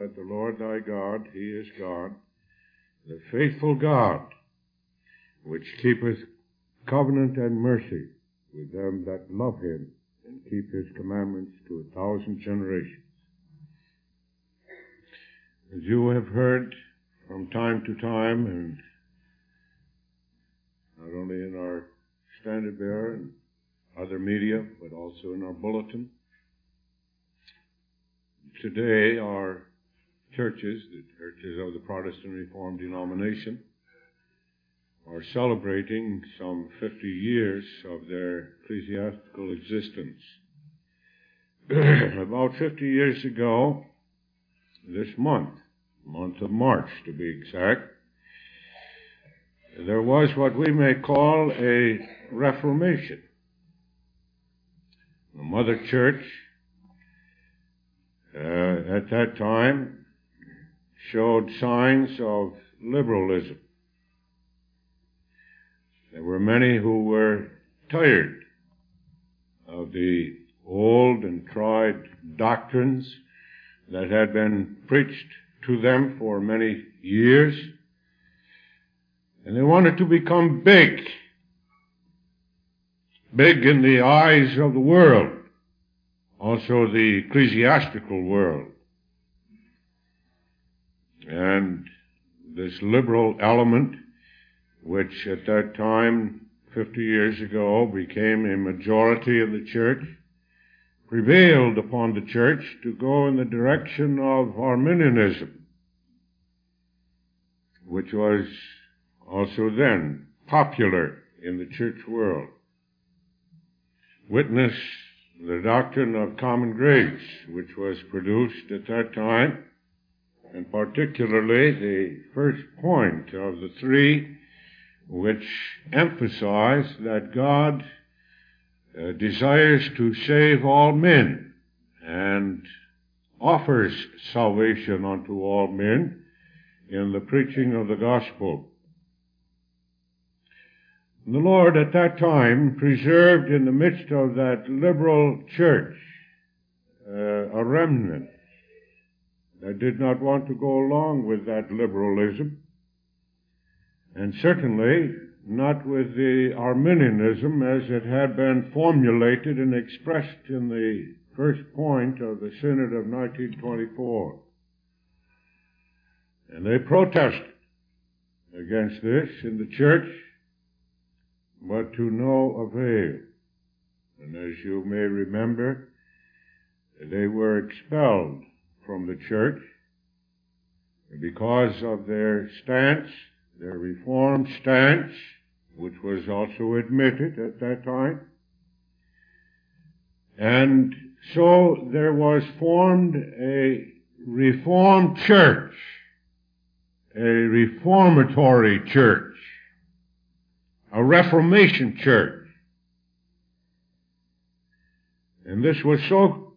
that the Lord thy God, he is God, the faithful God, which keepeth covenant and mercy with them that love him and keep his commandments to a thousand generations. As you have heard from time to time, and not only in our standard bearer and other media, but also in our bulletin, today our churches, the churches of the Protestant Reformed denomination, are celebrating some 50 years of their ecclesiastical existence. About 50 years ago, this month, month of March to be exact, there was what we may call a reformation. The Mother Church, uh, at that time, showed signs of liberalism. There were many who were tired of the old and tried doctrines that had been preached to them for many years. And they wanted to become big. Big in the eyes of the world. Also the ecclesiastical world. And this liberal element, which at that time, 50 years ago, became a majority in the church, prevailed upon the church to go in the direction of Arminianism, which was also then popular in the church world. Witness the doctrine of common grace, which was produced at that time and particularly the first point of the three which emphasize that God uh, desires to save all men and offers salvation unto all men in the preaching of the gospel. The Lord at that time preserved in the midst of that liberal church uh, a remnant that did not want to go along with that liberalism, and certainly not with the Arminianism as it had been formulated and expressed in the first point of the Synod of 1924. And they protested against this in the church, but to no avail. And as you may remember, they were expelled from the church because of their stance, their reformed stance, which was also admitted at that time. And so there was formed a reformed church, a reformatory church, a reformation church. And this was so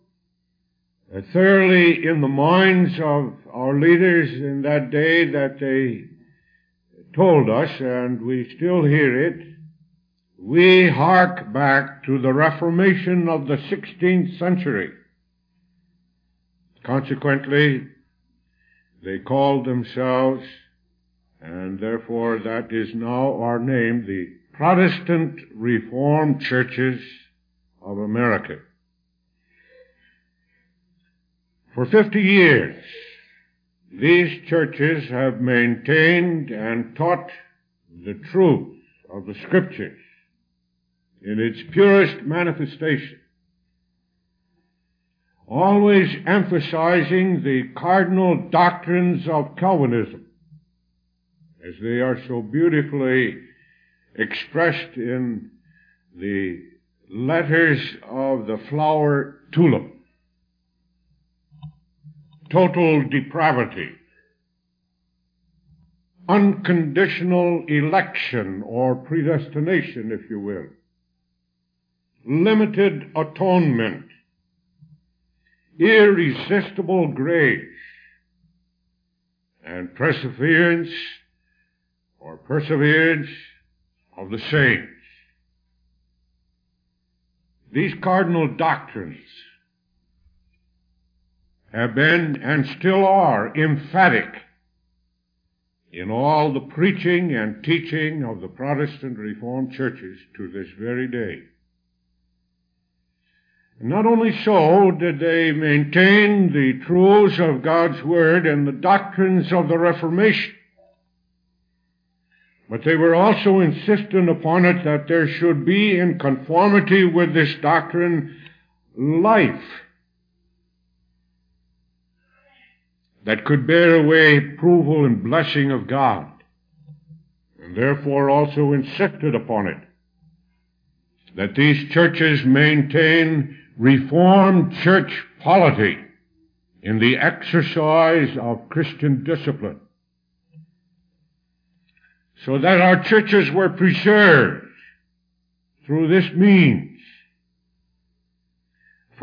Uh, thoroughly in the minds of our leaders in that day that they told us, and we still hear it, we hark back to the Reformation of the 16th century. Consequently, they called themselves, and therefore that is now our name, the Protestant Reformed Churches of America. For 50 years, these churches have maintained and taught the truth of the scriptures in its purest manifestation, always emphasizing the cardinal doctrines of Calvinism, as they are so beautifully expressed in the letters of the flower tulip total depravity, unconditional election or predestination, if you will, limited atonement, irresistible grace, and perseverance or perseverance of the saints. These cardinal doctrines have been and still are emphatic in all the preaching and teaching of the Protestant Reformed churches to this very day. Not only so did they maintain the truths of God's Word and the doctrines of the Reformation, but they were also insistent upon it that there should be in conformity with this doctrine life that could bear away approval and blessing of God, and therefore also insisted upon it that these churches maintain reformed church polity in the exercise of Christian discipline, so that our churches were preserved through this means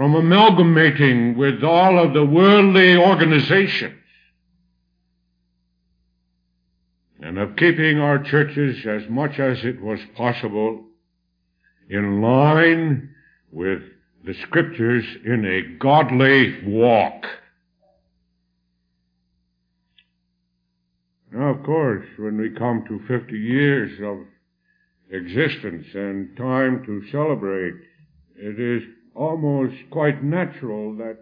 from amalgamating with all of the worldly organizations and of keeping our churches as much as it was possible in line with the scriptures in a godly walk. Now, of course, when we come to 50 years of existence and time to celebrate, it is almost quite natural that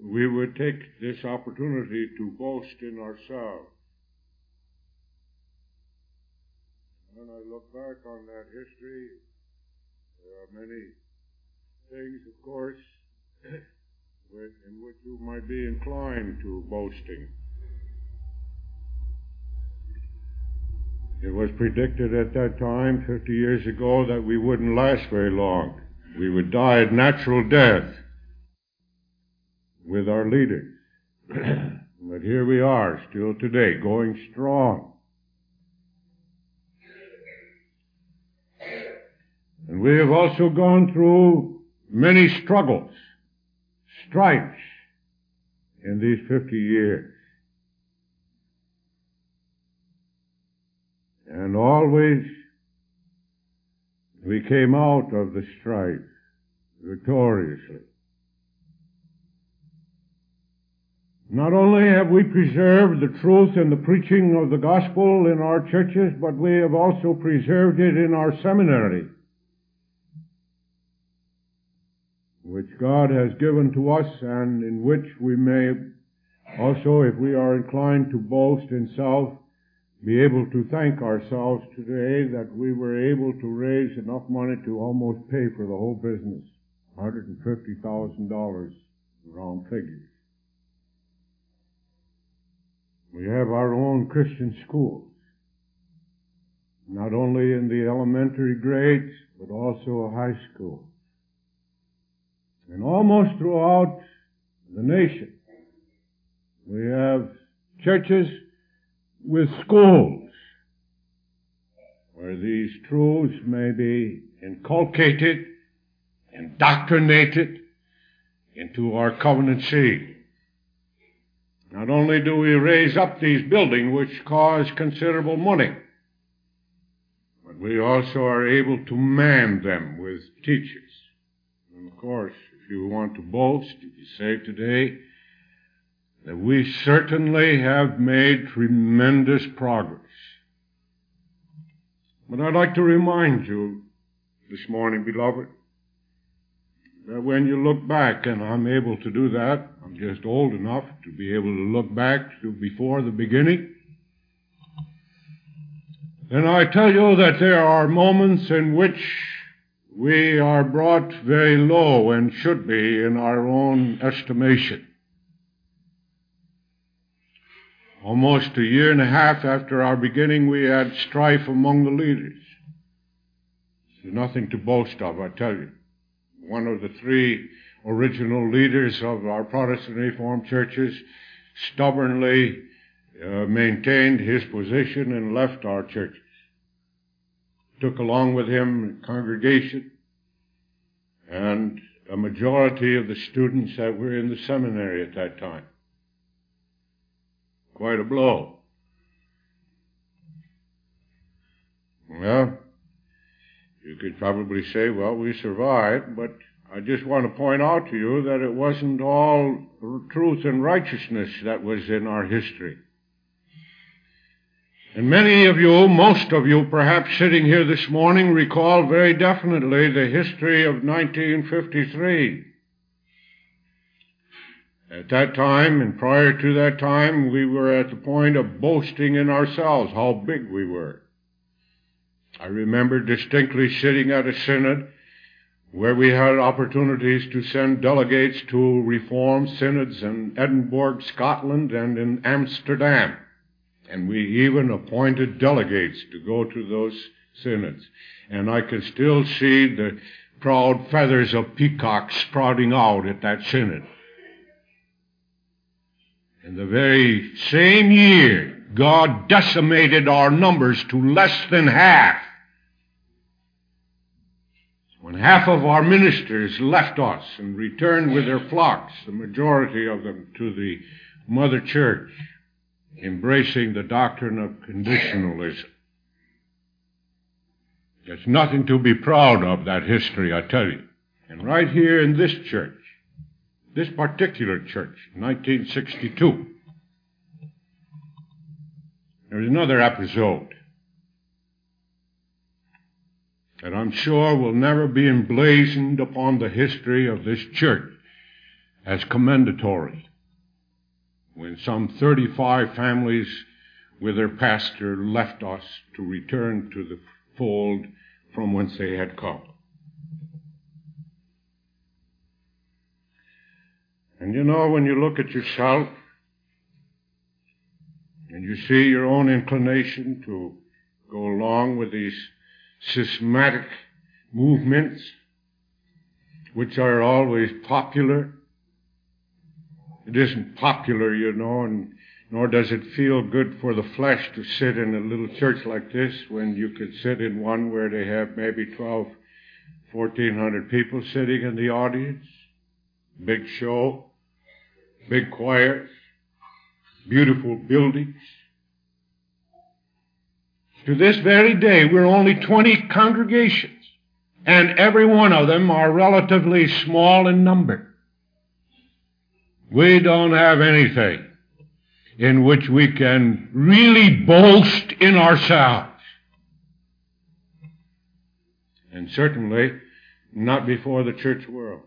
we would take this opportunity to boast in ourselves. When I look back on that history, there are many things, of course, in which you might be inclined to boasting. It was predicted at that time, 50 years ago, that we wouldn't last very long. We would die a natural death with our leaders. but here we are, still today, going strong. And we have also gone through many struggles, stripes in these 50 years. And always we came out of the strife victoriously. Not only have we preserved the truth and the preaching of the gospel in our churches, but we have also preserved it in our seminary. which God has given to us and in which we may also, if we are inclined to boast in self, be able to thank ourselves today that we were able to raise enough money to almost pay for the whole business. $150,000 round figures. We have our own Christian schools, not only in the elementary grades, but also high school. And almost throughout the nation, we have churches with schools where these truths may be inculcated, indoctrinated into our covenant seed. Not only do we raise up these buildings which cause considerable money, but we also are able to man them with teachers. And of course, if you want to boast, you say today we certainly have made tremendous progress. But I'd like to remind you this morning, beloved, that when you look back, and I'm able to do that, I'm just old enough to be able to look back to before the beginning, then I tell you that there are moments in which we are brought very low and should be in our own estimation. Almost a year and a half after our beginning, we had strife among the leaders. There's nothing to boast of, I tell you. One of the three original leaders of our Protestant Reformed churches stubbornly uh, maintained his position and left our churches took along with him a congregation and a majority of the students that were in the seminary at that time. Quite a blow. Well, you could probably say, well, we survived, but I just want to point out to you that it wasn't all truth and righteousness that was in our history. And many of you, most of you perhaps sitting here this morning, recall very definitely the history of 1953. At that time, and prior to that time, we were at the point of boasting in ourselves how big we were. I remember distinctly sitting at a synod where we had opportunities to send delegates to reform synods in Edinburgh, Scotland, and in Amsterdam. And we even appointed delegates to go to those synods. And I can still see the proud feathers of peacocks sprouting out at that synod. In the very same year, God decimated our numbers to less than half. When half of our ministers left us and returned with their flocks, the majority of them to the mother church, embracing the doctrine of conditionalism. There's nothing to be proud of, that history, I tell you. And right here in this church, this particular church, 1962, there's another episode that I'm sure will never be emblazoned upon the history of this church as commendatory when some 35 families with their pastor left us to return to the fold from whence they had come. And you know, when you look at yourself and you see your own inclination to go along with these systematic movements, which are always popular, it isn't popular, you know, and nor does it feel good for the flesh to sit in a little church like this when you could sit in one where they have maybe 12, 1400 people sitting in the audience. Big show, big choirs, beautiful buildings. To this very day, we're only 20 congregations, and every one of them are relatively small in number. We don't have anything in which we can really boast in ourselves. And certainly not before the church world.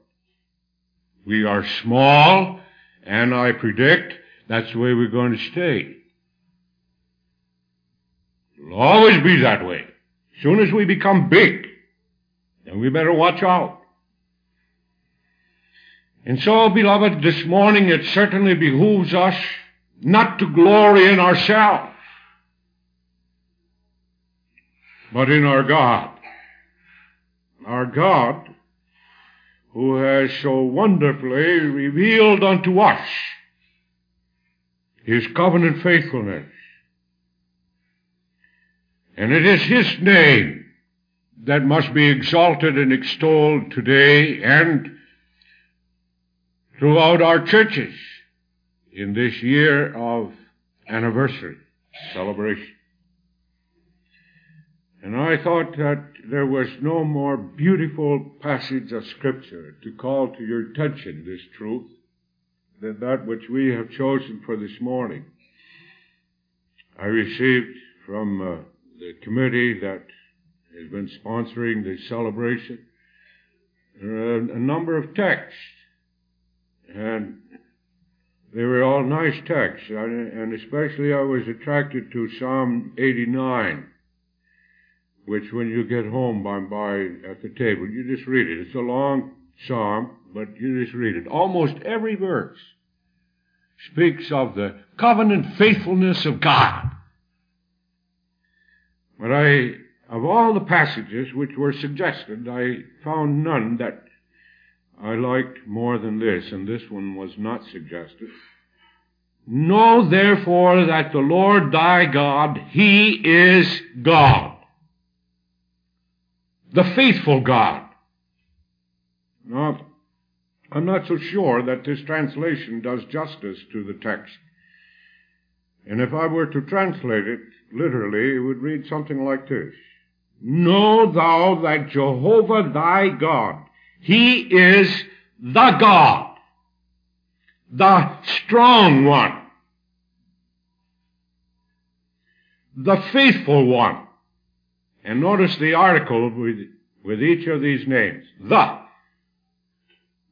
We are small, and I predict that's the way we're going to stay. It'll always be that way. As soon as we become big, then we better watch out. And so, beloved, this morning it certainly behooves us not to glory in ourselves, but in our God. Our God, who has so wonderfully revealed unto us His covenant faithfulness. And it is His name that must be exalted and extolled today and throughout our churches in this year of anniversary celebration. And I thought that there was no more beautiful passage of Scripture to call to your attention this truth than that which we have chosen for this morning. I received from uh, the committee that has been sponsoring the celebration uh, a number of texts. And they were all nice texts, and especially I was attracted to Psalm 89, which when you get home by, by at the table, you just read it. It's a long psalm, but you just read it. Almost every verse speaks of the covenant faithfulness of God. But I, of all the passages which were suggested, I found none that I liked more than this, and this one was not suggested. Know therefore that the Lord thy God, He is God. The faithful God. Now, I'm not so sure that this translation does justice to the text. And if I were to translate it literally, it would read something like this. Know thou that Jehovah thy God, He is the God, the strong one, the faithful one. And notice the article with, with each of these names. The.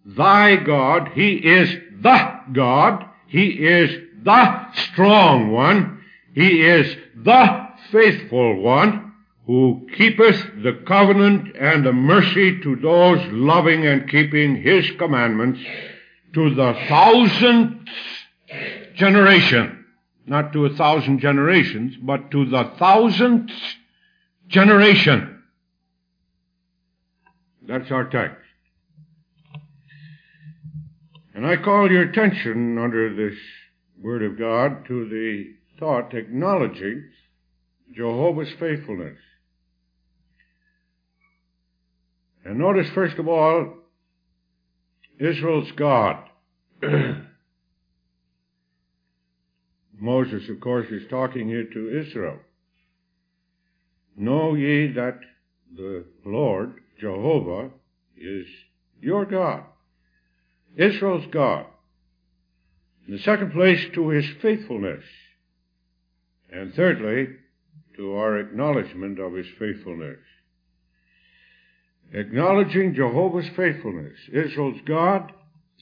Thy God, He is the God, He is the strong one, He is the faithful one, who keepeth the covenant and the mercy to those loving and keeping His commandments to the thousandth generation. Not to a thousand generations, but to the thousandth generation. That's our text. And I call your attention under this Word of God to the thought acknowledging Jehovah's faithfulness. And notice, first of all, Israel's God. Moses, of course, is talking here to Israel. Know ye that the Lord, Jehovah, is your God, Israel's God. In the second place, to his faithfulness. And thirdly, to our acknowledgement of his faithfulness. Acknowledging Jehovah's faithfulness, Israel's God,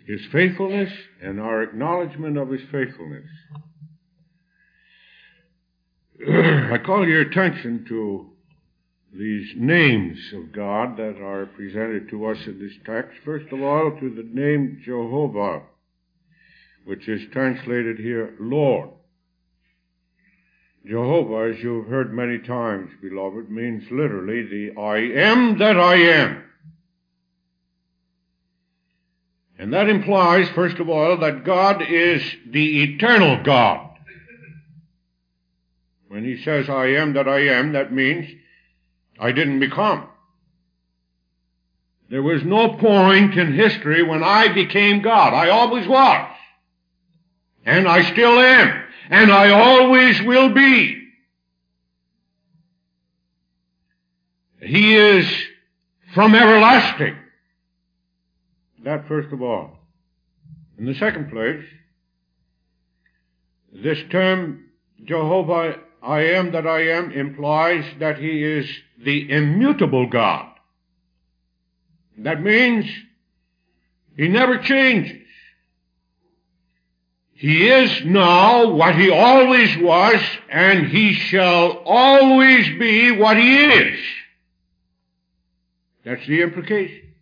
his faithfulness, and our acknowledgement of his faithfulness. I call your attention to these names of God that are presented to us in this text. First of all, to the name Jehovah, which is translated here Lord. Jehovah, as you've heard many times, beloved, means literally the I am that I am. And that implies, first of all, that God is the eternal God. When he says, I am that I am, that means I didn't become. There was no point in history when I became God. I always was. And I still am. And I always will be. He is from everlasting. That first of all. In the second place, this term Jehovah I am that I am implies that he is the immutable God. That means he never changes. He is now what he always was, and he shall always be what he is. That's the implication.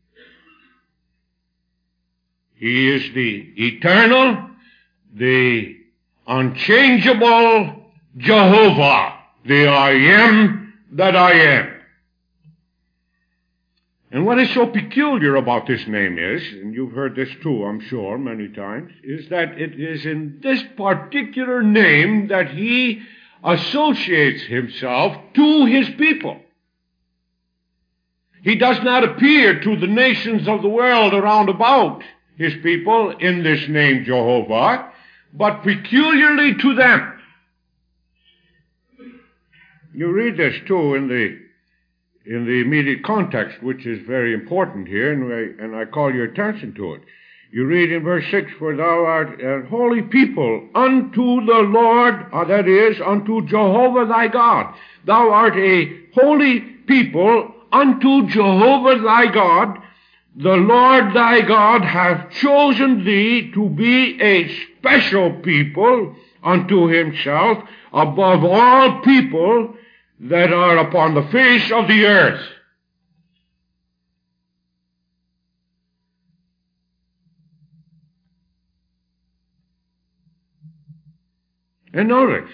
He is the eternal, the unchangeable, Jehovah, the I am that I am. And what is so peculiar about this name is, and you've heard this too, I'm sure, many times, is that it is in this particular name that he associates himself to his people. He does not appear to the nations of the world around about his people in this name Jehovah, but peculiarly to them. You read this too in the in the immediate context, which is very important here, and I, and I call your attention to it. You read in verse 6, For thou art a holy people unto the Lord, or uh, that is, unto Jehovah thy God. Thou art a holy people unto Jehovah thy God. The Lord thy God hath chosen thee to be a special people unto himself above all people that are upon the face of the earth. And notice,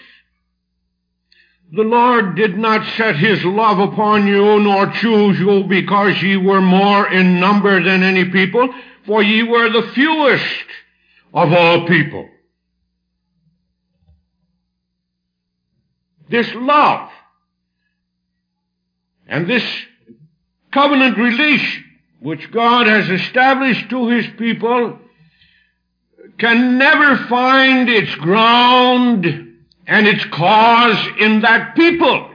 the Lord did not set his love upon you, nor choose you because ye were more in number than any people, for ye were the fewest of all people. This love and this covenant relation which God has established to his people can never find its ground and its cause in that people,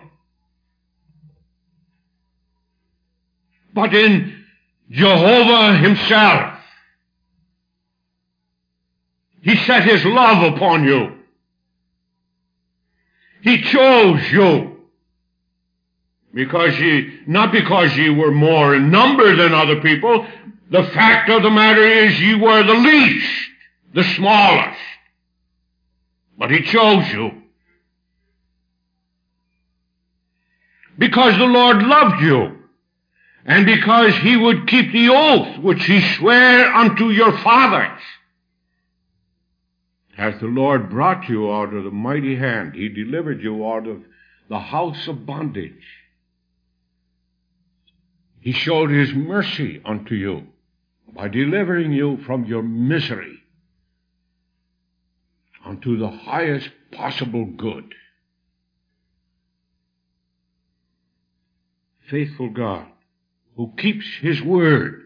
but in Jehovah himself. He set his love upon you. He chose you. Because ye, not because ye were more in number than other people, the fact of the matter is ye were the least, the smallest. But he chose you. Because the Lord loved you. And because he would keep the oath which he sware unto your fathers. As the Lord brought you out of the mighty hand, he delivered you out of the house of bondage. He showed his mercy unto you by delivering you from your misery unto the highest possible good. Faithful God, who keeps his word.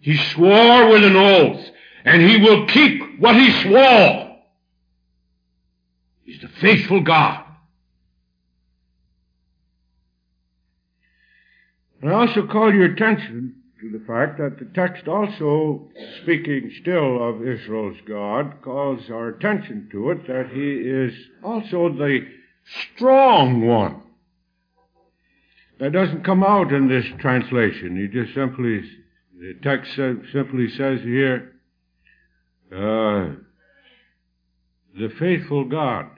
He swore with an oath, and he will keep what he swore. He's the faithful God. I also call your attention to the fact that the text also, speaking still of Israel's God, calls our attention to it that he is also the strong one. That doesn't come out in this translation. He just simply, the text simply says here, uh, the faithful God.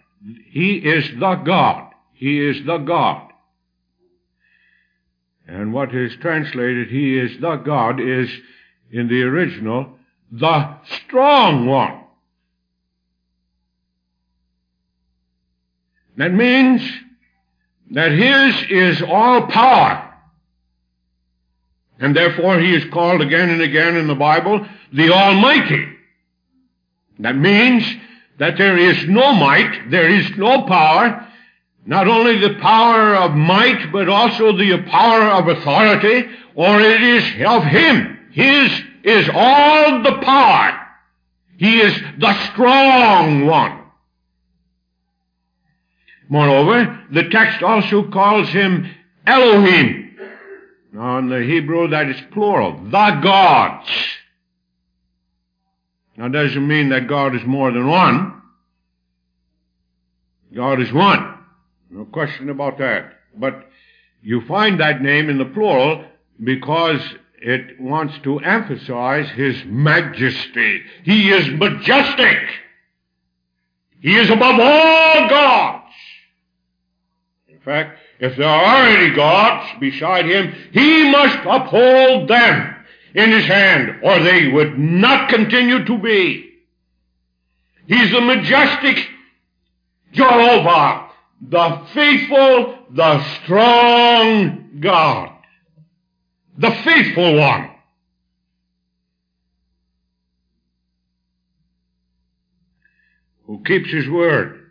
He is the God. He is the God. And what is translated, He is the God, is in the original, the strong one. That means that His is all power. And therefore He is called again and again in the Bible the Almighty. That means that there is no might, there is no power, not only the power of might, but also the power of authority, or it is of Him. His is all the power. He is the strong one. Moreover, the text also calls him Elohim. Now in the Hebrew that is plural. The gods. Now doesn't mean that God is more than one. God is one. No question about that. But you find that name in the plural because it wants to emphasize his majesty. He is majestic. He is above all gods. In fact, if there are any gods beside him, he must uphold them in his hand, or they would not continue to be. He's the majestic Jehovah the faithful, the strong God. The faithful one. Who keeps his word.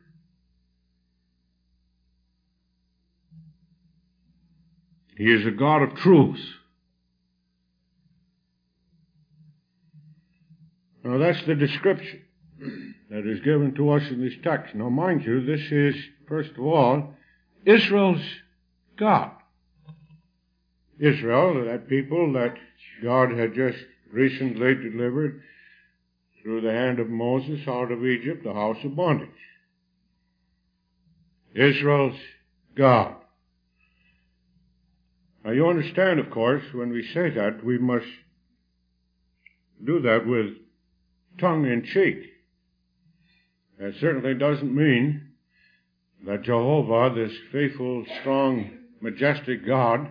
He is a God of truth. Now that's the description that is given to us in this text. Now mind you, this is first of all, Israel's God. Israel, that people that God had just recently delivered through the hand of Moses out of Egypt, the house of bondage. Israel's God. Now you understand, of course, when we say that, we must do that with tongue in cheek. That certainly doesn't mean that Jehovah, this faithful, strong, majestic God,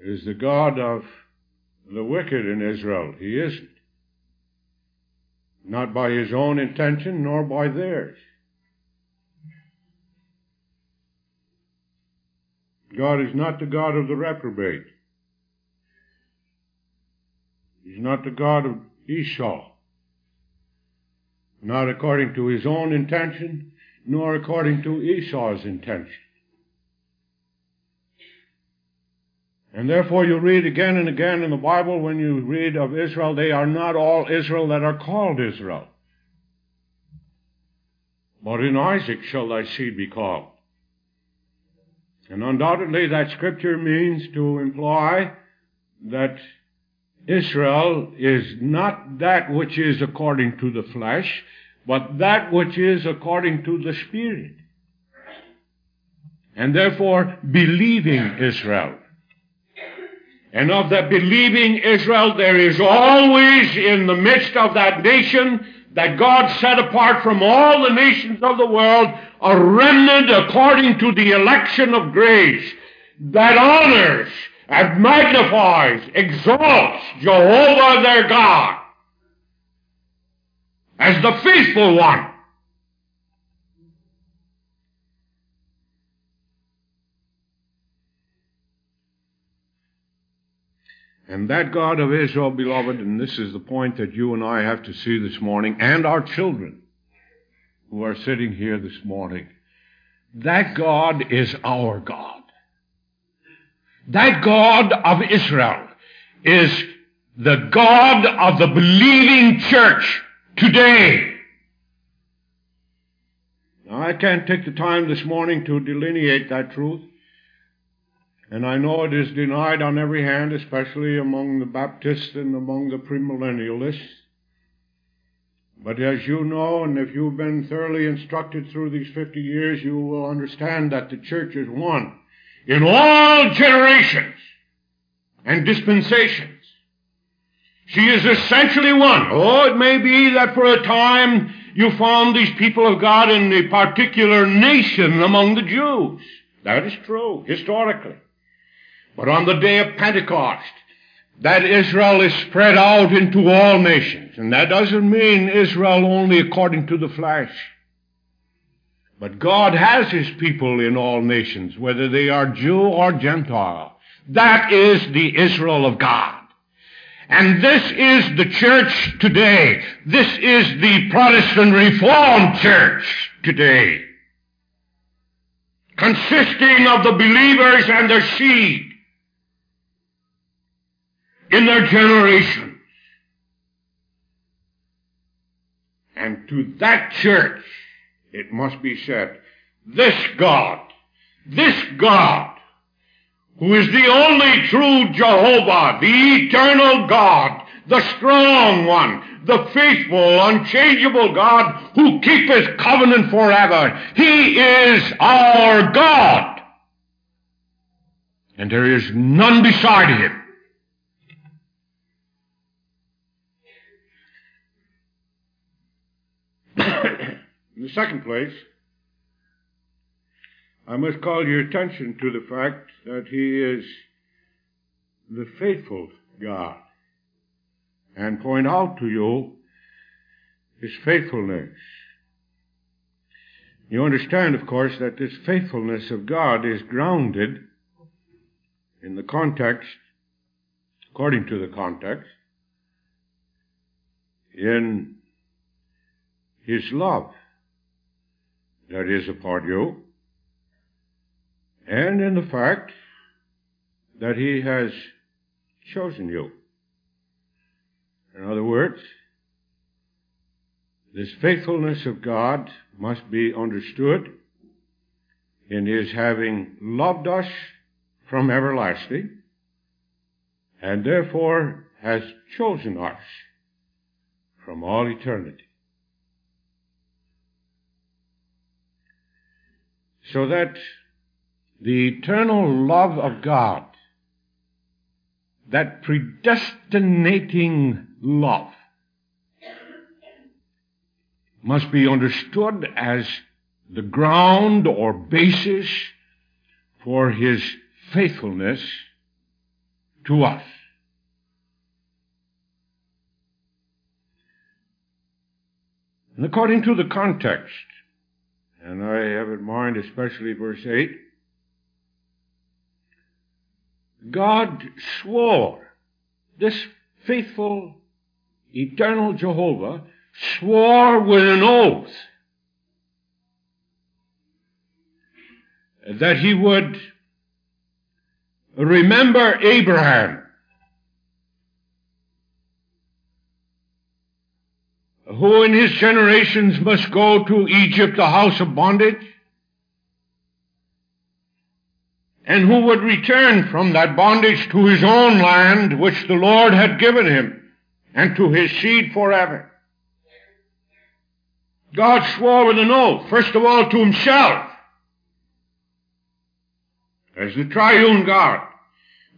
is the God of the wicked in Israel. He isn't. Not by his own intention, nor by theirs. God is not the God of the reprobate. He's not the God of Esau. Not according to his own intention, nor according to Esau's intention. And therefore you read again and again in the Bible when you read of Israel, they are not all Israel that are called Israel. But in Isaac shall thy seed be called. And undoubtedly that scripture means to imply that Israel is not that which is according to the flesh, but that which is according to the Spirit. And therefore, believing Israel. And of the believing Israel, there is always in the midst of that nation that God set apart from all the nations of the world a remnant according to the election of grace that honors and magnifies, exalts Jehovah their God as the faithful one. And that God of Israel, beloved, and this is the point that you and I have to see this morning, and our children who are sitting here this morning, that God is our God. That God of Israel is the God of the believing church today. Now, I can't take the time this morning to delineate that truth. And I know it is denied on every hand, especially among the Baptists and among the premillennialists. But as you know, and if you've been thoroughly instructed through these 50 years, you will understand that the church is one in all generations and dispensations. She is essentially one. Oh, it may be that for a time you found these people of God in a particular nation among the Jews. That is true, historically. But on the day of Pentecost, that Israel is spread out into all nations. And that doesn't mean Israel only according to the flesh. But God has His people in all nations, whether they are Jew or Gentile. That is the Israel of God. And this is the church today. This is the Protestant Reformed Church today. Consisting of the believers and their seed in their generations. And to that church, it must be said, this God, this God, who is the only true Jehovah, the eternal God, the strong one, the faithful, unchangeable God who keepeth covenant forever. He is our God. And there is none beside him. In the second place, I must call your attention to the fact that He is the faithful God and point out to you His faithfulness. You understand, of course, that this faithfulness of God is grounded in the context, according to the context, in His love that is upon you, and in the fact that He has chosen you. In other words, this faithfulness of God must be understood in His having loved us from everlasting, and therefore has chosen us from all eternity. So that the eternal love of God, that predestinating love, must be understood as the ground or basis for his faithfulness to us. And according to the context, and I have in mind especially verse 8. God swore, this faithful, eternal Jehovah swore with an oath that he would remember Abraham who in his generations must go to Egypt, the house of bondage? And who would return from that bondage to his own land which the Lord had given him and to his seed forever. God swore with an oath, first of all to himself, as the triune God,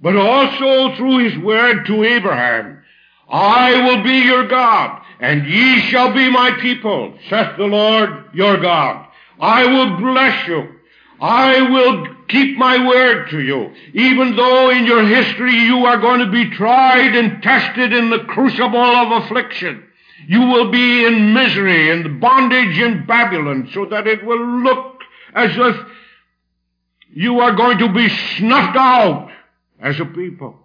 but also through his word to Abraham, I will be your God, and ye shall be my people, saith the Lord your God. I will bless you. I will keep my word to you. Even though in your history you are going to be tried and tested in the crucible of affliction. You will be in misery and bondage in Babylon so that it will look as if you are going to be snuffed out as a people.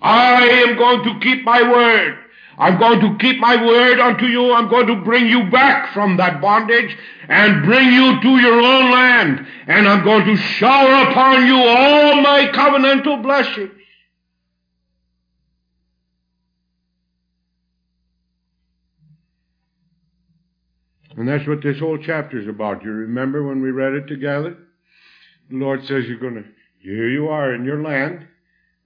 I am going to keep my word. I'm going to keep my word unto you. I'm going to bring you back from that bondage and bring you to your own land. And I'm going to shower upon you all my covenantal blessings. And that's what this whole chapter is about. You remember when we read it together? The Lord says you're going to, here you are in your land.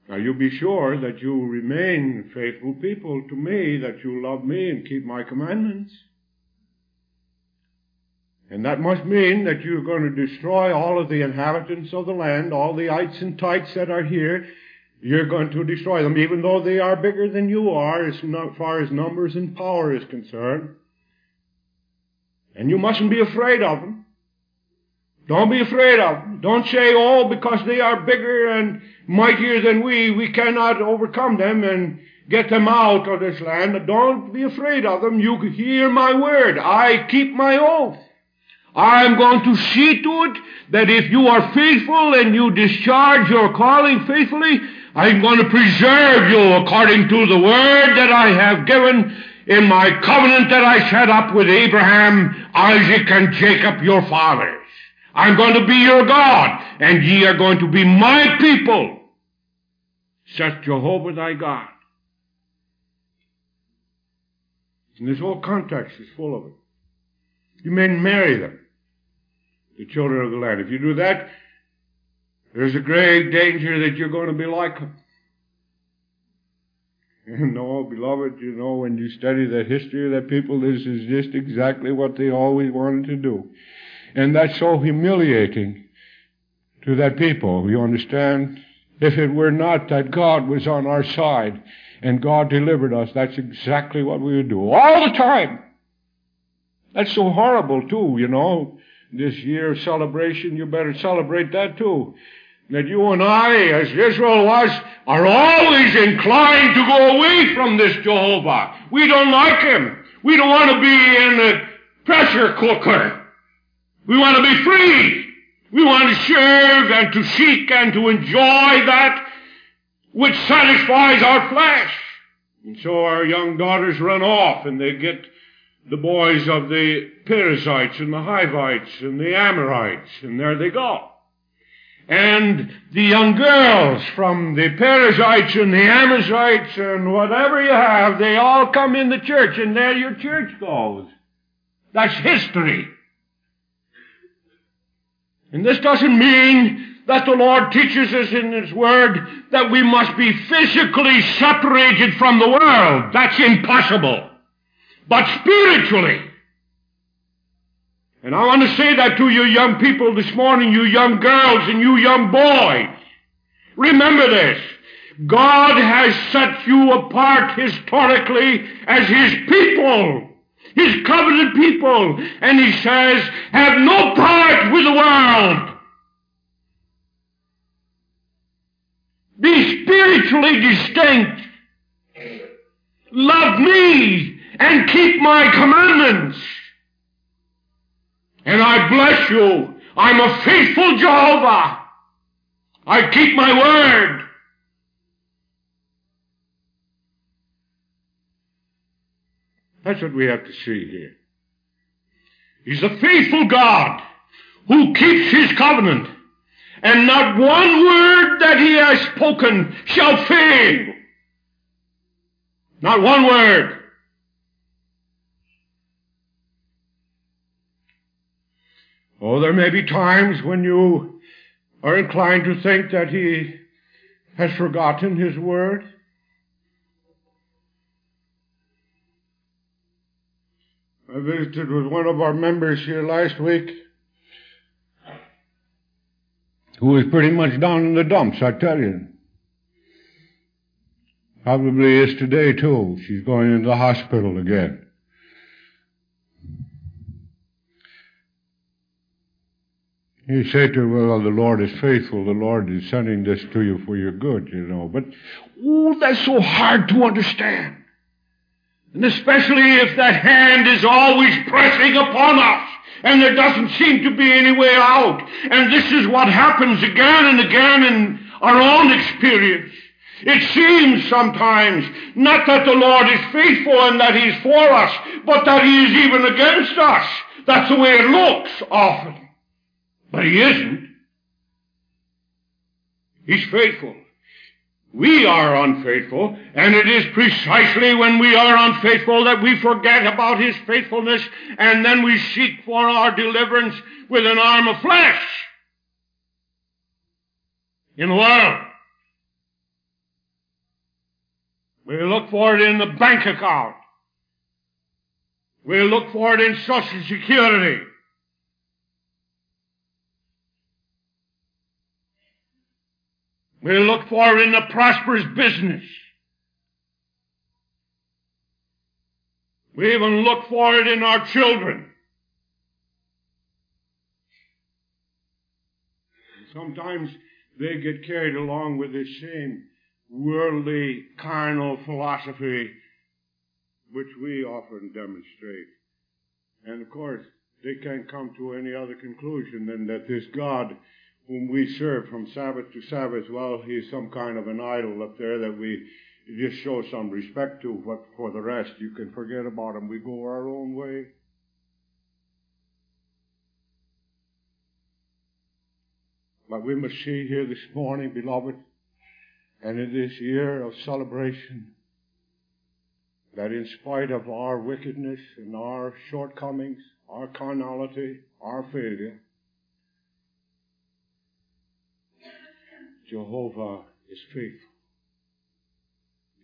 Now you be sure that you remain faithful people to me, that you love me and keep my commandments. And that must mean that you're going to destroy all of the inhabitants of the land, all the ites and tites that are here. You're going to destroy them, even though they are bigger than you are as far as numbers and power is concerned. And you mustn't be afraid of them. Don't be afraid of them. Don't say, oh, because they are bigger and mightier than we, we cannot overcome them and get them out of this land. Don't be afraid of them. You hear my word. I keep my oath. I'm going to see to it that if you are faithful and you discharge your calling faithfully, I'm going to preserve you according to the word that I have given in my covenant that I set up with Abraham, Isaac, and Jacob, your fathers. I'm going to be your God, and ye are going to be my people, saith Jehovah thy God. And this whole context is full of it. You may marry them, the children of the land. If you do that, there's a grave danger that you're going to be like them. And no, beloved, you know, when you study the history of that people, this is just exactly what they always wanted to do. And that's so humiliating to that people. You understand? If it were not that God was on our side and God delivered us, that's exactly what we would do. All the time! That's so horrible too, you know. This year of celebration, you better celebrate that too that you and I, as Israel was, are always inclined to go away from this Jehovah. We don't like him. We don't want to be in a pressure cooker. We want to be free. We want to serve and to seek and to enjoy that which satisfies our flesh. And so our young daughters run off and they get the boys of the Perizzites and the Hivites and the Amorites, and there they go. And the young girls from the Perizzites and the Amorites and whatever you have, they all come in the church and there your church goes. That's history. And this doesn't mean that the Lord teaches us in His Word that we must be physically separated from the world. That's impossible. But spiritually, and I want to say that to you young people this morning, you young girls and you young boys. Remember this. God has set you apart historically as His people. His covenant people. And He says, have no part with the world. Be spiritually distinct. Love me and keep my commandments. And I bless you. I'm a faithful Jehovah. I keep my word. That's what we have to see here. He's a faithful God who keeps his covenant, and not one word that he has spoken shall fail. Not one word. Oh, there may be times when you are inclined to think that he has forgotten his word. I visited with one of our members here last week who was pretty much down in the dumps, I tell you. Probably is today too. She's going into the hospital again. You say to her, well, the Lord is faithful. The Lord is sending this to you for your good, you know. But, oh, that's so hard to understand. And especially if that hand is always pressing upon us and there doesn't seem to be any way out. And this is what happens again and again in our own experience. It seems sometimes not that the Lord is faithful and that He's for us, but that He is even against us. That's the way it looks often. But He isn't. He's faithful. We are unfaithful, and it is precisely when we are unfaithful that we forget about His faithfulness, and then we seek for our deliverance with an arm of flesh in the world. We look for it in the bank account. We look for it in Social Security. We look for it in a prosperous business. We even look for it in our children. Sometimes they get carried along with this same worldly, carnal philosophy which we often demonstrate. And of course, they can't come to any other conclusion than that this God whom we serve from Sabbath to Sabbath, well, he's some kind of an idol up there that we just show some respect to, but for the rest, you can forget about him. We go our own way. But we must see here this morning, beloved, and in this year of celebration, that in spite of our wickedness and our shortcomings, our carnality, our failure, Jehovah is faithful.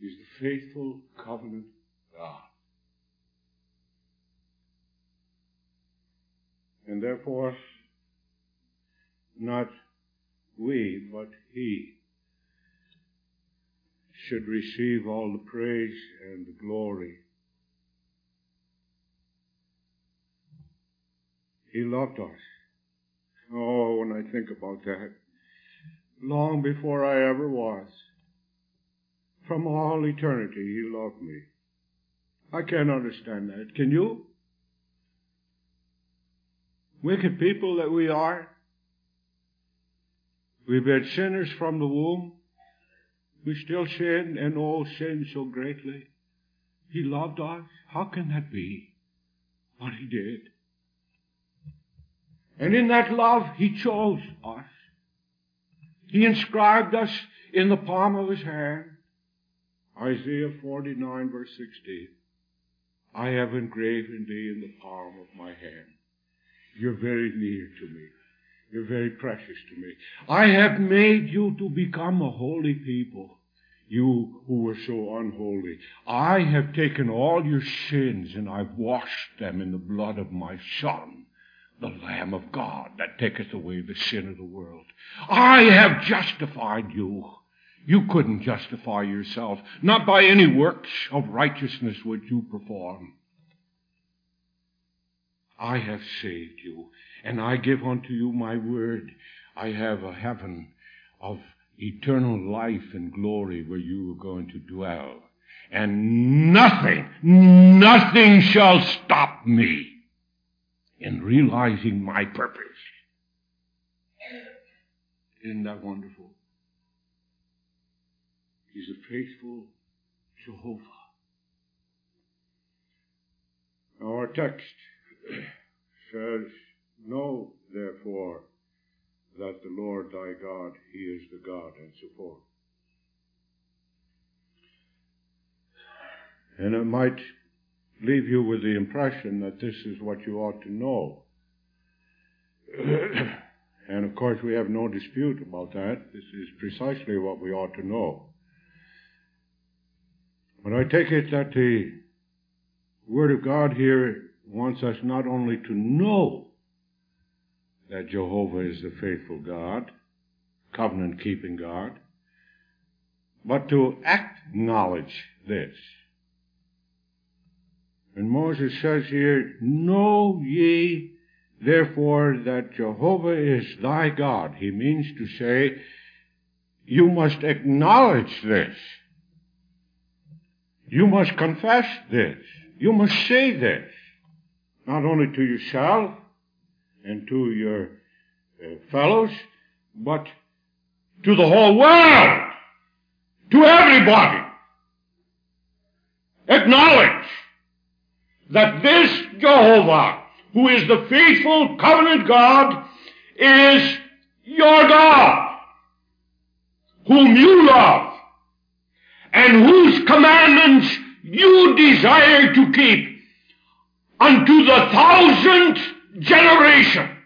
He's the faithful covenant God. And therefore, not we, but He should receive all the praise and the glory. He loved us. Oh, when I think about that, long before I ever was. From all eternity, He loved me. I can't understand that. Can you? Wicked people that we are. We've been sinners from the womb. We still sin and oh, sin so greatly. He loved us. How can that be? But He did. And in that love, He chose us. He inscribed us in the palm of his hand. Isaiah 49 verse 16. I have engraven thee in the palm of my hand. You're very near to me. You're very precious to me. I have made you to become a holy people. You who were so unholy. I have taken all your sins and I've washed them in the blood of my son the Lamb of God that taketh away the sin of the world. I have justified you. You couldn't justify yourself. Not by any works of righteousness would you perform. I have saved you, and I give unto you my word. I have a heaven of eternal life and glory where you are going to dwell. And nothing, nothing shall stop me in realizing my purpose. Isn't that wonderful? He's a faithful Jehovah. Our text says, Know therefore that the Lord thy God, he is the God, and so forth. And it might leave you with the impression that this is what you ought to know. And of course, we have no dispute about that. This is precisely what we ought to know. But I take it that the Word of God here wants us not only to know that Jehovah is the faithful God, covenant keeping God, but to acknowledge this. And Moses says here, Know ye therefore that Jehovah is thy God. He means to say, you must acknowledge this. You must confess this. You must say this. Not only to yourself and to your uh, fellows, but to the whole world. To everybody. Acknowledge that this Jehovah, who is the faithful covenant God, is your God, whom you love, and whose commandments you desire to keep unto the thousandth generation.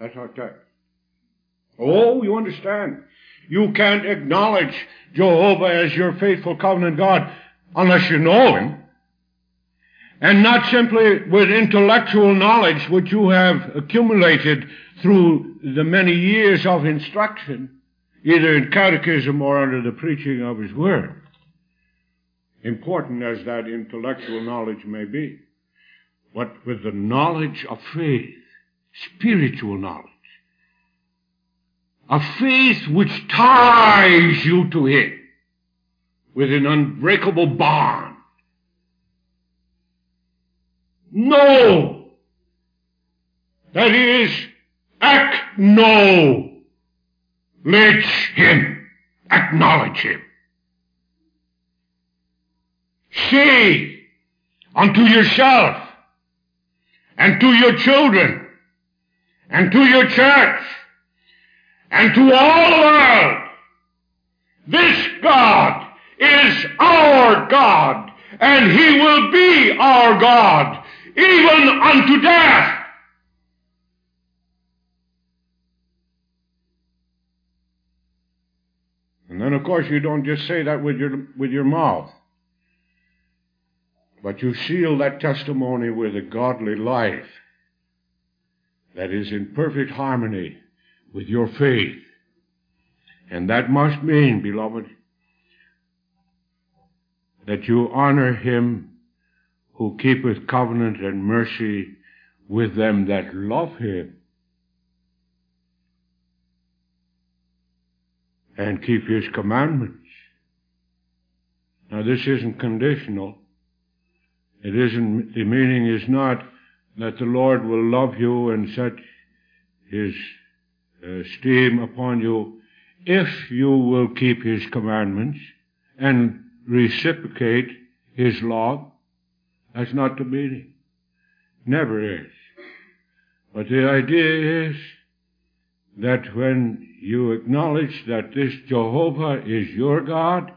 That's our text. Oh, you understand. You can't acknowledge Jehovah as your faithful covenant God unless you know Him. And not simply with intellectual knowledge which you have accumulated through the many years of instruction, either in catechism or under the preaching of His Word. Important as that intellectual knowledge may be. But with the knowledge of faith, spiritual knowledge, a faith which ties you to Him with an unbreakable bond. No! That is, acknowledge Him. Acknowledge Him. Say unto yourself and to your children and to your church and to all the world. This God is our God, and He will be our God, even unto death. And then, of course, you don't just say that with your, with your mouth, but you seal that testimony with a godly life that is in perfect harmony with your faith. And that must mean, beloved, that you honor him who keepeth covenant and mercy with them that love him and keep his commandments. Now this isn't conditional. It isn't, the meaning is not that the Lord will love you and set his esteem upon you if you will keep his commandments and reciprocate his love. That's not the meaning. Never is. But the idea is that when you acknowledge that this Jehovah is your God,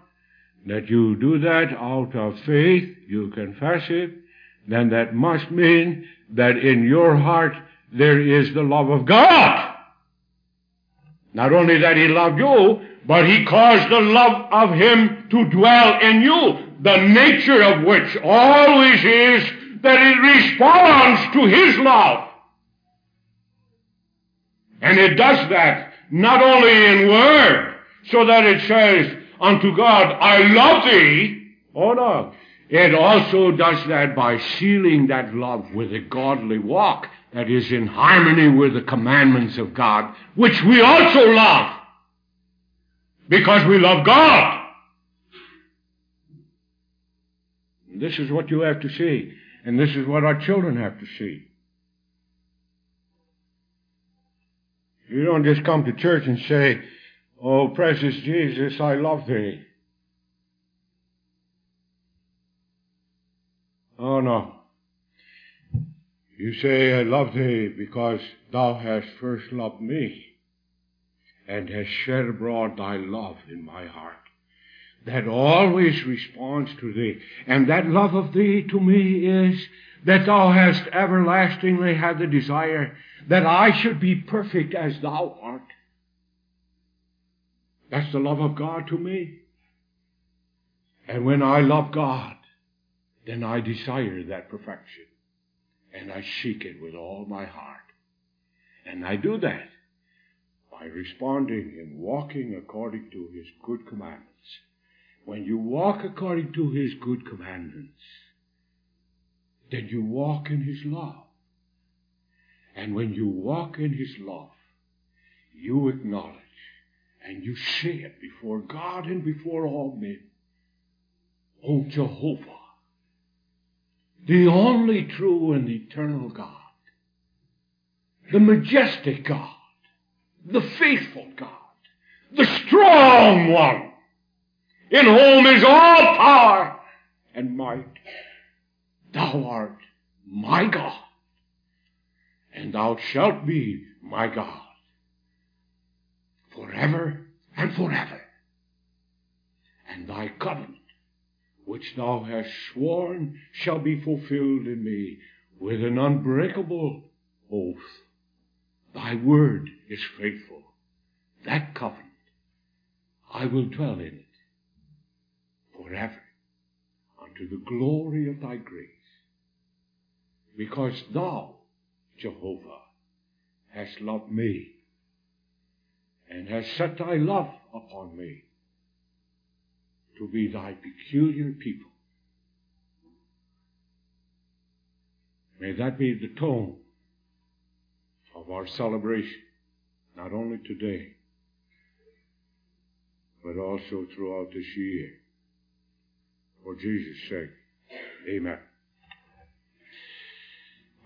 that you do that out of faith, you confess it, then that must mean that in your heart there is the love of God. Not only that he loved you, but he caused the love of him to dwell in you, the nature of which always is that it responds to his love. And it does that not only in word, so that it says unto God, I love thee. Oh no. It also does that by sealing that love with a godly walk that is in harmony with the commandments of God, which we also love because we love God. This is what you have to see, and this is what our children have to see. You don't just come to church and say, Oh, precious Jesus, I love thee. Oh, no. You say, I love thee because thou hast first loved me and hast shed abroad thy love in my heart. That always responds to thee. And that love of thee to me is that thou hast everlastingly had the desire that I should be perfect as thou art. That's the love of God to me. And when I love God, then I desire that perfection. And I seek it with all my heart. And I do that by responding and walking according to His good commandments. When you walk according to His good commandments, then you walk in His love. And when you walk in His love, you acknowledge and you say it before God and before all men. O Jehovah, the only true and eternal God, the majestic God, the faithful God, the strong one, in whom is all power and might. Thou art my God, and thou shalt be my God forever and forever. And thy covenant, which thou hast sworn, shall be fulfilled in me with an unbreakable oath. Thy word is faithful. That covenant, I will dwell in it forever unto the glory of thy grace. Because thou, Jehovah, hast loved me and hast set thy love upon me to be thy peculiar people. May that be the tone of our celebration, not only today, but also throughout this year. For Jesus' sake, amen.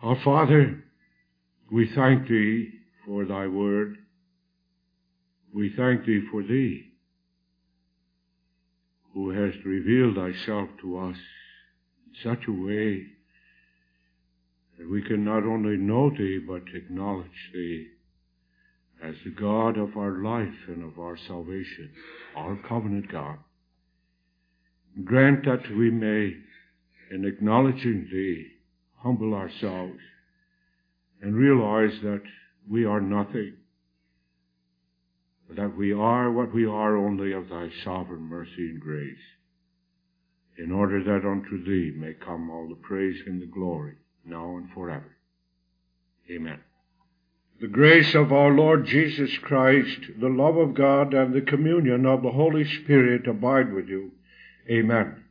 Our Father, we thank Thee for Thy word. We thank Thee for Thee, who hast revealed Thyself to us in such a way that we can not only know Thee, but acknowledge Thee as the God of our life and of our salvation, our covenant God. Grant that we may, in acknowledging Thee, humble ourselves and realize that we are nothing that we are what we are only of thy sovereign mercy and grace, in order that unto thee may come all the praise and the glory, now and forever. Amen. The grace of our Lord Jesus Christ, the love of God, and the communion of the Holy Spirit abide with you. Amen.